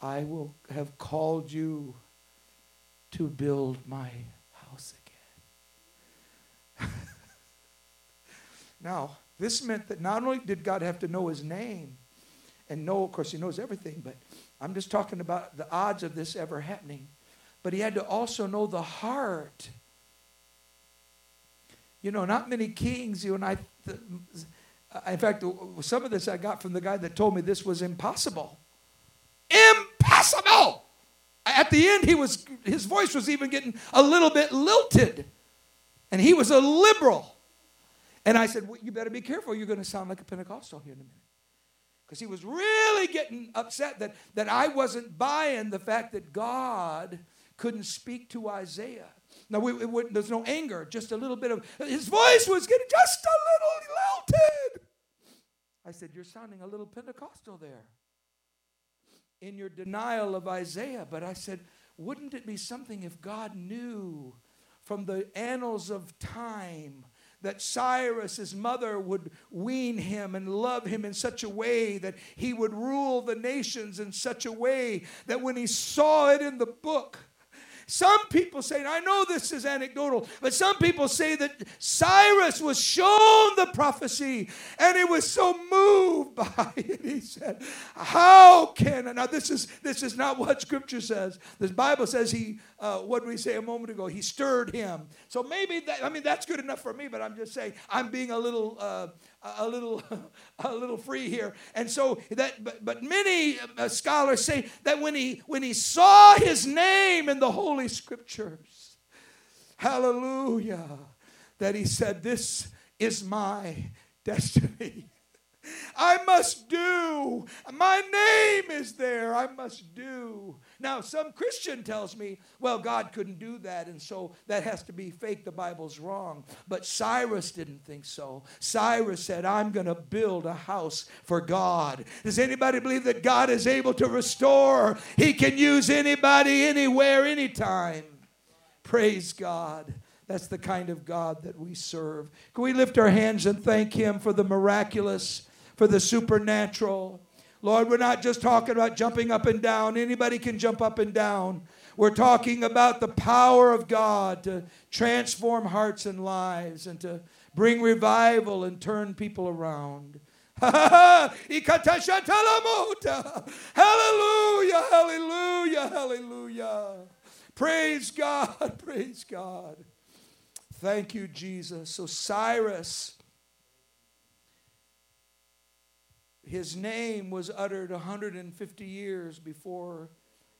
I will have called you to build my house again. (laughs) now, this meant that not only did God have to know his name and know, of course, he knows everything, but I'm just talking about the odds of this ever happening, but he had to also know the heart. You know, not many kings, you and I, th- in fact, some of this I got from the guy that told me this was impossible. Impossible. At the end, he was, his voice was even getting a little bit lilted. And he was a liberal. And I said, well, You better be careful. You're going to sound like a Pentecostal here in a minute. Because he was really getting upset that, that I wasn't buying the fact that God couldn't speak to Isaiah. Now, we, there's no anger, just a little bit of, his voice was getting just a little lilted. I said, You're sounding a little Pentecostal there in your denial of Isaiah, but I said, wouldn't it be something if God knew from the annals of time that Cyrus, his mother, would wean him and love him in such a way that he would rule the nations in such a way that when he saw it in the book, some people say, I know this is anecdotal, but some people say that Cyrus was shown the prophecy and he was so moved (laughs) by it. He said, How can I? Now, this is, this is not what scripture says. The Bible says he, uh, what did we say a moment ago? He stirred him. So maybe that, I mean, that's good enough for me, but I'm just saying, I'm being a little uh, a little (laughs) a little free here and so that but, but many uh, scholars say that when he when he saw his name in the holy scriptures hallelujah that he said this is my destiny (laughs) I must do. My name is there. I must do. Now, some Christian tells me, well, God couldn't do that, and so that has to be fake. The Bible's wrong. But Cyrus didn't think so. Cyrus said, I'm going to build a house for God. Does anybody believe that God is able to restore? He can use anybody, anywhere, anytime. Praise God. That's the kind of God that we serve. Can we lift our hands and thank Him for the miraculous? for the supernatural. Lord, we're not just talking about jumping up and down. Anybody can jump up and down. We're talking about the power of God to transform hearts and lives and to bring revival and turn people around. (laughs) hallelujah, hallelujah, hallelujah. Praise God, (laughs) praise God. Thank you, Jesus. So, Cyrus his name was uttered 150 years before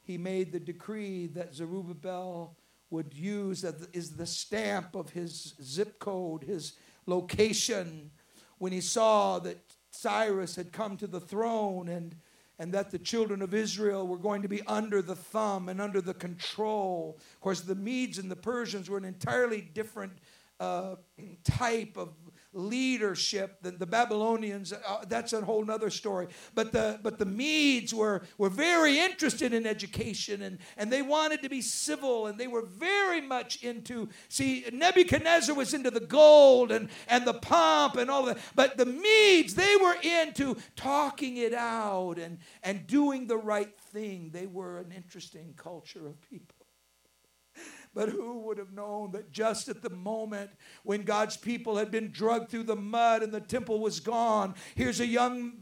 he made the decree that Zerubbabel would use that is the stamp of his zip code, his location, when he saw that Cyrus had come to the throne and, and that the children of Israel were going to be under the thumb and under the control. Of course, the Medes and the Persians were an entirely different uh, (clears throat) type of leadership. The, the Babylonians, uh, that's a whole other story. But the, but the Medes were, were very interested in education and, and they wanted to be civil and they were very much into, see, Nebuchadnezzar was into the gold and, and the pomp and all that. But the Medes, they were into talking it out and, and doing the right thing. They were an interesting culture of people. But who would have known that just at the moment when God's people had been drugged through the mud and the temple was gone, here's a young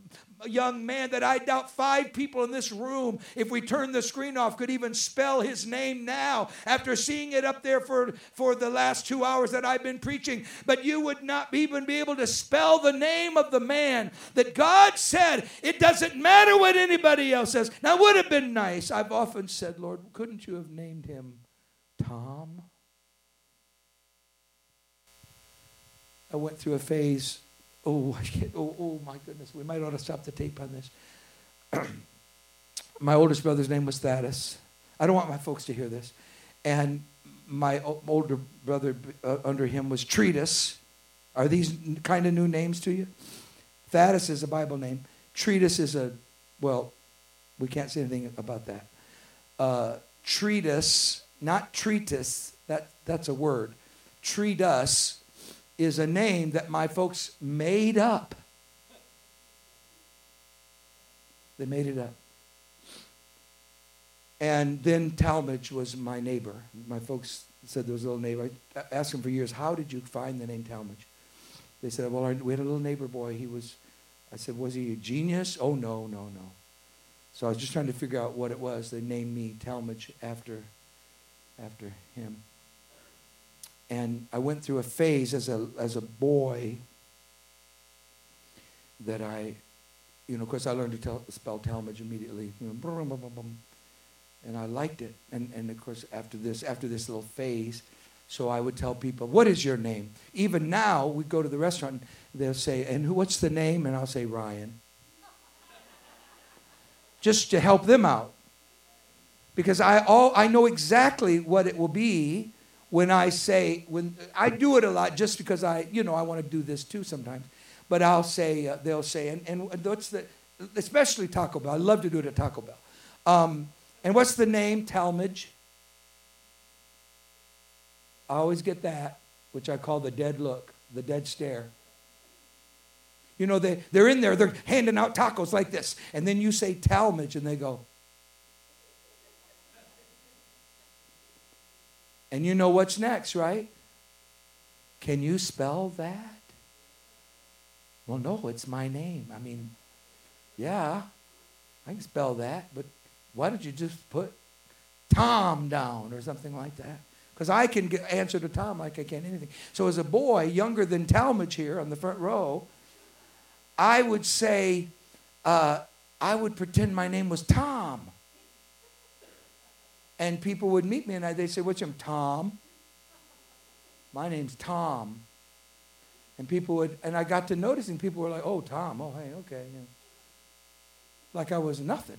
a young man that I doubt five people in this room, if we turn the screen off, could even spell his name now after seeing it up there for, for the last two hours that I've been preaching. But you would not even be able to spell the name of the man that God said, it doesn't matter what anybody else says. Now, would have been nice. I've often said, Lord, couldn't you have named him Tom. I went through a phase. Oh, (laughs) oh, oh my goodness. We might ought to stop the tape on this. (clears throat) my oldest brother's name was Thaddeus. I don't want my folks to hear this. And my older brother uh, under him was Treatise. Are these kind of new names to you? Thaddeus is a Bible name. Treatise is a, well, we can't say anything about that. Uh, treatise not treatise, that, that's a word. Treat us is a name that my folks made up. They made it up. And then Talmage was my neighbor. My folks said there was a little neighbor. I asked them for years, how did you find the name Talmage? They said, well, we had a little neighbor boy. He was, I said, was he a genius? Oh, no, no, no. So I was just trying to figure out what it was. They named me Talmage after after him. And I went through a phase as a, as a boy that I, you know, of course I learned to tell, spell Talmage immediately. And I liked it. And, and of course, after this, after this little phase, so I would tell people, "What is your name?" Even now, we go to the restaurant, they'll say, "And who, what's the name?" And I'll say, "Ryan," (laughs) just to help them out because I all I know exactly what it will be when I say when I do it a lot just because I you know I want to do this too sometimes, but I'll say uh, they'll say and and what's the especially Taco Bell I love to do it at Taco Bell, um, and what's the name Talmage? I always get that, which I call the dead look, the dead stare. You know, they, they're in there, they're handing out tacos like this. And then you say Talmage, and they go, And you know what's next, right? Can you spell that? Well, no, it's my name. I mean, yeah, I can spell that, but why don't you just put Tom down or something like that? Because I can get, answer to Tom like I can anything. So as a boy, younger than Talmage here on the front row, I would say, uh, I would pretend my name was Tom. And people would meet me and I, they'd say, What's your name? Tom. My name's Tom. And people would, and I got to noticing people were like, Oh, Tom. Oh, hey, okay. Like I was nothing.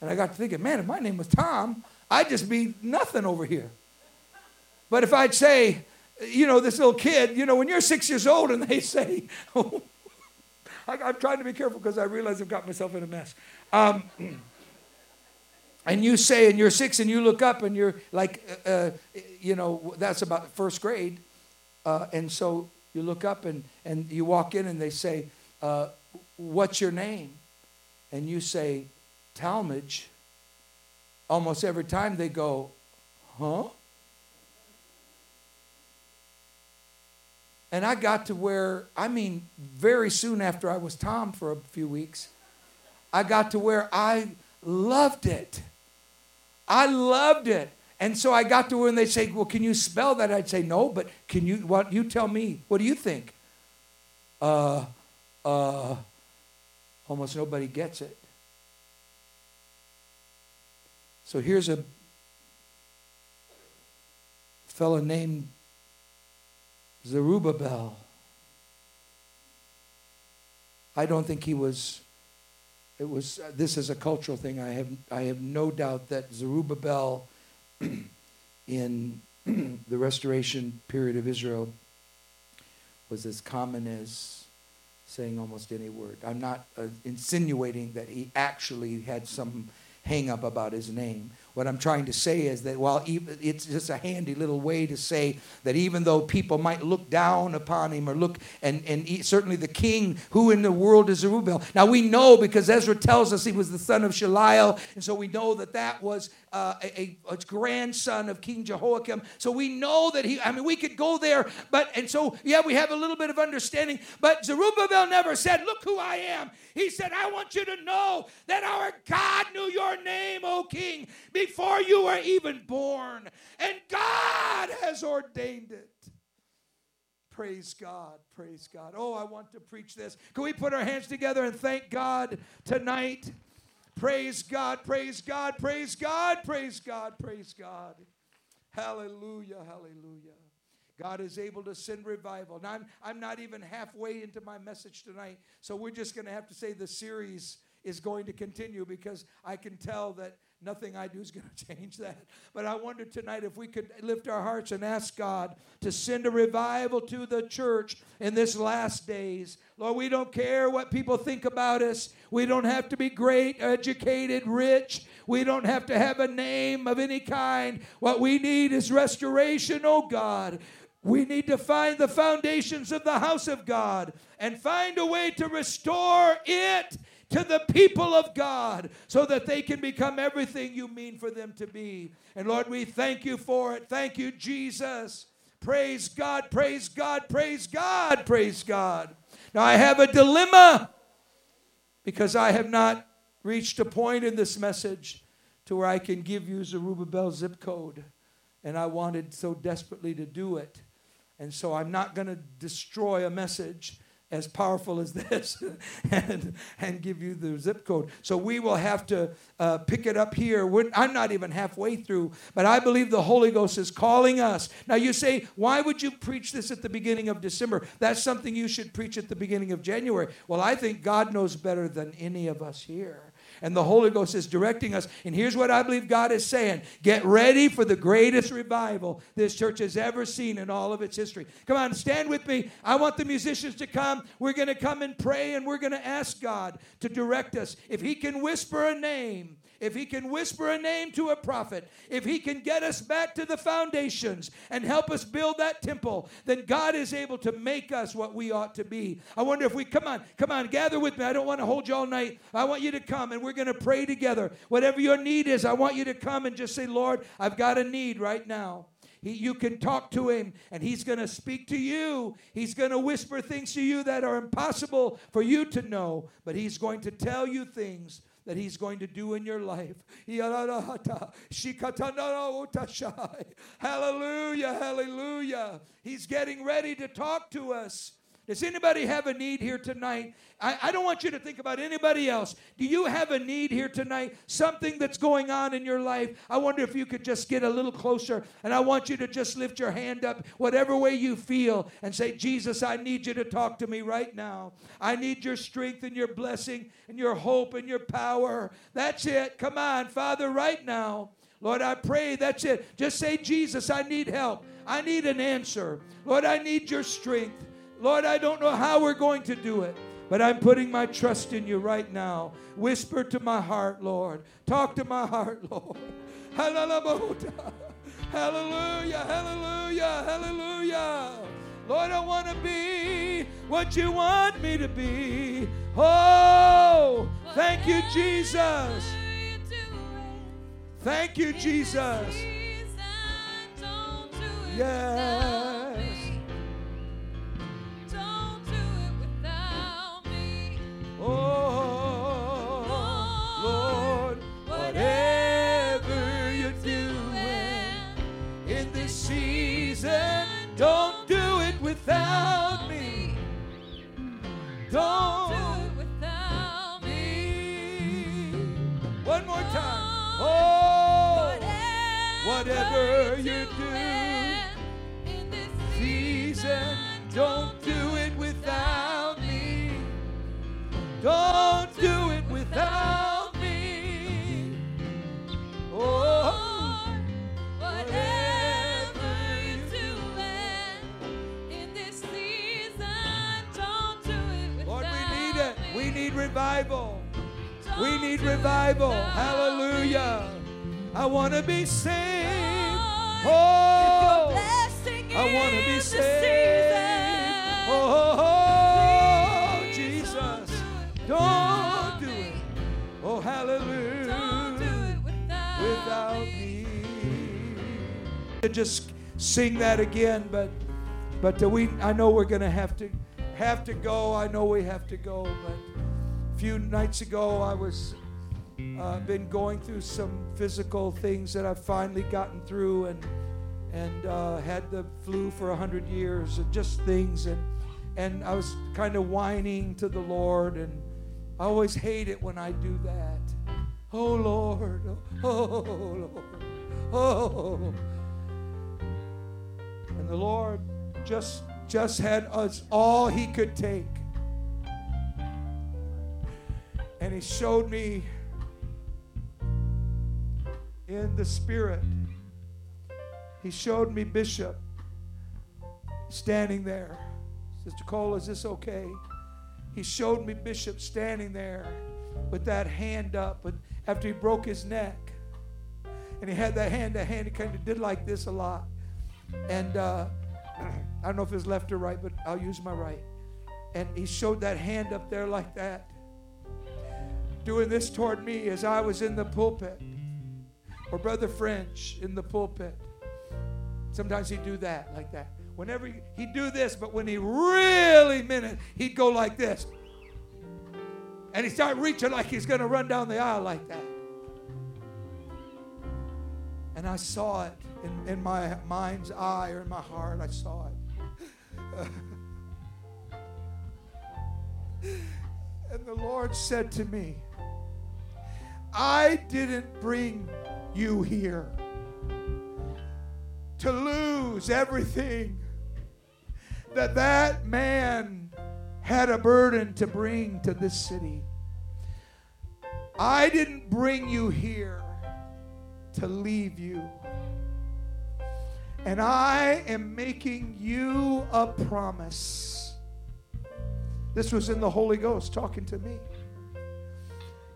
And I got to thinking, man, if my name was Tom, I'd just be nothing over here. But if I'd say, you know, this little kid, you know, when you're six years old and they (laughs) say, oh, (laughs) I, am trying to be careful because I realize I've got myself in a mess. Um, (clears throat) and you say, and you're six, and you look up, and you're like, uh, uh, you know, that's about first grade. Uh, and so you look up, and, and you walk in, and they say, uh, What's your name? And you say, Talmage. Almost every time they go, Huh? And I got to where, I mean, very soon after I was Tom for a few weeks, I got to where I loved it. I loved it. And so I got to when they say, Well, can you spell that? I'd say, No, but can you, what, you tell me, what do you think? Uh, uh, almost nobody gets it. So here's a fellow named Zerubbabel. I don't think he was. It was. Uh, this is a cultural thing. I have. I have no doubt that Zerubbabel, (clears throat) in (clears throat) the restoration period of Israel, was as common as saying almost any word. I'm not uh, insinuating that he actually had some hang up about his name. What I'm trying to say is that while it's just a handy little way to say that even though people might look down upon him or look, and, and he, certainly the king, who in the world is Zerubbabel? Now we know because Ezra tells us he was the son of Shalal, and so we know that that was uh, a, a, grandson of King Jehoiakim. So we know that he, I mean, we could go there, but, and so, yeah, we have a little bit of understanding, but Zerubbabel never said, Look who I am. He said, I want you to know that our God knew your name, O king, before you were even born, and God has ordained it. Praise God. Praise God. Oh, I want to preach this. Can we put our hands together and thank God tonight? Praise God, praise God, praise God, praise God, praise God. Hallelujah, hallelujah. God is able to send revival. Now, I'm, I'm not even halfway into my message tonight, so we're just going to have to say the series is going to continue because I can tell that Nothing I do is going (laughs) to change that. But I wonder tonight if we could lift our hearts and ask God to send a revival to the church in this last days. Lord, we don't care what people think about us. We don't have to be great, educated, rich. We don't have to have a name of any kind. What we need is restoration, oh God. We need to find the foundations of the house of God and find a way to restore it to the people of God so that they can become everything you mean for them to be. And Lord, we thank you for it. Thank you, Jesus. Praise God, praise God, praise God, praise God. Now I have a dilemma because I have not reached a point in this message to where I can give you Zerubbabel's zip code. And I wanted so desperately to do it. And so I'm not going to destroy a message as powerful as (laughs) this and, and give you the zip code. So we will have to uh, pick it up here. We're, I'm not even halfway through, but I believe the Holy Ghost is calling us. Now you say, why would you preach this at the beginning of December? That's something you should preach at the beginning of January. Well, I think God knows better than any of us here and the Holy Ghost is directing us. And here's what I believe God is saying Get ready for the greatest revival this church has ever seen in all of its history. Come on, stand with me. I want the musicians to come. We're going to come and pray, and we're going to ask God to direct us. If He can whisper a name, if he can whisper a name to a prophet, if he can get us back to the foundations and help us build that temple, then God is able to make us what we ought to be. I wonder if we, come on, come on, gather with me. I don't want to hold you all night. I want you to come and we're going to pray together. Whatever your need is, I want you to come and just say, Lord, I've got a need right now. He, you can talk to him and he's going to speak to you. He's going to whisper things to you that are impossible for you to know, but he's going to tell you things that He's going to do in your life. Hallelujah, hallelujah. He's getting ready to talk to us. Does anybody have a need here tonight? I, I, don't want you to think about anybody else. Do you have a need here tonight? Something that's going on in your life? I wonder if you could just get a little closer and I want you to just lift your hand up, whatever way you feel, and say, Jesus, I need you to talk to me right now. I need your strength and your blessing and your hope and your power. That's it. Come on, Father, right now. Lord, I pray that's it. Just say, Jesus, I need help. I need an answer. Lord, I need your strength. Lord, I don't know how we're going to do it, but I'm putting my trust in you right now. Whisper to my heart, Lord. Talk to my heart, (laughs) Lord. Hallelujah, hallelujah, hallelujah. Lord, I want to be what you want me to be. Oh, thank you, Jesus. Thank you, Jesus. Yes. Without me. Don't do it without me. One more time. Oh, oh whatever you do in this season, don't do it without me. Don't revival. We need revival. Hallelujah. I want to be saved. Oh, I want to be saved. Oh, oh, oh Jesus. Oh, don't do it. Oh, hallelujah. Without me. Just sing that again, but but we I know we're going to have to have to go. I know we have to go, but few nights ago I was uh, been going through some physical things that I've finally gotten through and and uh, had the flu for a hundred years and just things and and I was kind of whining to the Lord and I always hate it when I do that. Oh Lord, oh (laughs) Lord, oh. And the Lord just just had us all He could take, He showed me in the Spirit. He showed me Bishop standing there. Sister Cole, is this okay? He showed me Bishop standing there with that hand up but after he broke his neck. And he had that hand, that hand, he kind of did like this a lot. And uh, (clears throat) I don't know if it's left or right, but I'll use my right. And he showed that hand up there like that, doing this toward me as I was in the pulpit or Brother French in the pulpit. Sometimes he'd do that, like that. Whenever he, he'd do this, but when he really meant it, he'd go like this. And he started reaching like he's going to run down the aisle like that. And I saw it in, in my mind's eye or in my heart. I saw it. (laughs) and the Lord said to me, I didn't bring you here. To lose everything that that man had a burden to bring to this city. I didn't bring you here to leave you. And I am making you a promise. This was in the Holy Ghost talking to me.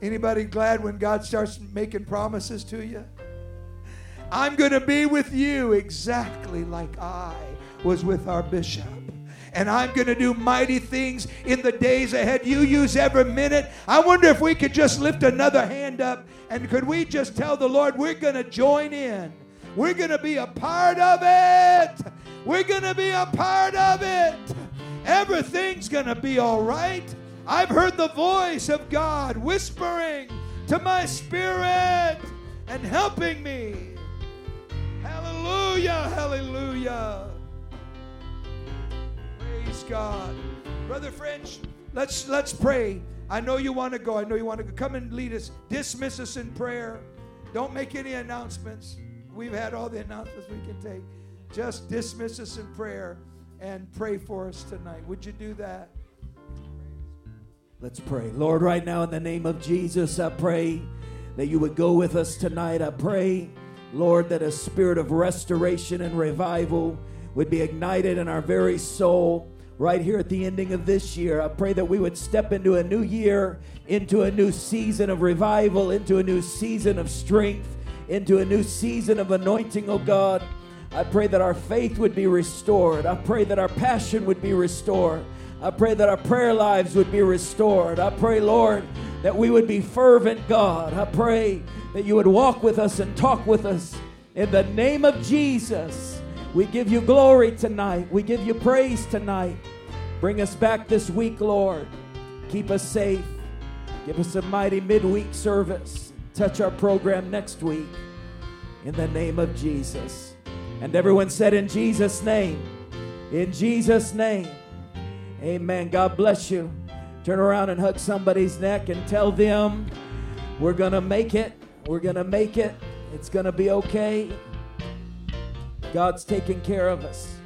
Anybody glad when God starts making promises to you? I'm going to be with you exactly like I was with our bishop. And I'm going to do mighty things in the days ahead. You use every minute. I wonder if we could just lift another hand up and could we just tell the Lord we're going to join in? We're going to be a part of it. We're going to be a part of it. Everything's going to be all right. I've heard the voice of God whispering to my spirit and helping me. Hallelujah, hallelujah. Praise God. Brother French, let's let's pray. I know you want to go. I know you want to go. Come and lead us. Dismiss us in prayer. Don't make any announcements. We've had all the announcements we can take. Just dismiss us in prayer and pray for us tonight. Would you do that? Let's pray. Lord, right now in the name of Jesus, I pray that you would go with us tonight. I pray, Lord, that a spirit of restoration and revival would be ignited in our very soul right here at the ending of this year. I pray that we would step into a new year, into a new season of revival, into a new season of strength, into a new season of anointing, oh God. I pray that our faith would be restored. I pray that our passion would be restored. I pray that our prayer lives would be restored. I pray, Lord, that we would be fervent, God. I pray that you would walk with us and talk with us. In the name of Jesus, we give you glory tonight. We give you praise tonight. Bring us back this week, Lord. Keep us safe. Give us a mighty midweek service. Touch our program next week. In the name of Jesus. And everyone said, In Jesus' name. In Jesus' name. Amen. God bless you. Turn around and hug somebody's neck and tell them we're going to make it. We're going to make it. It's going to be okay. God's taking care of us.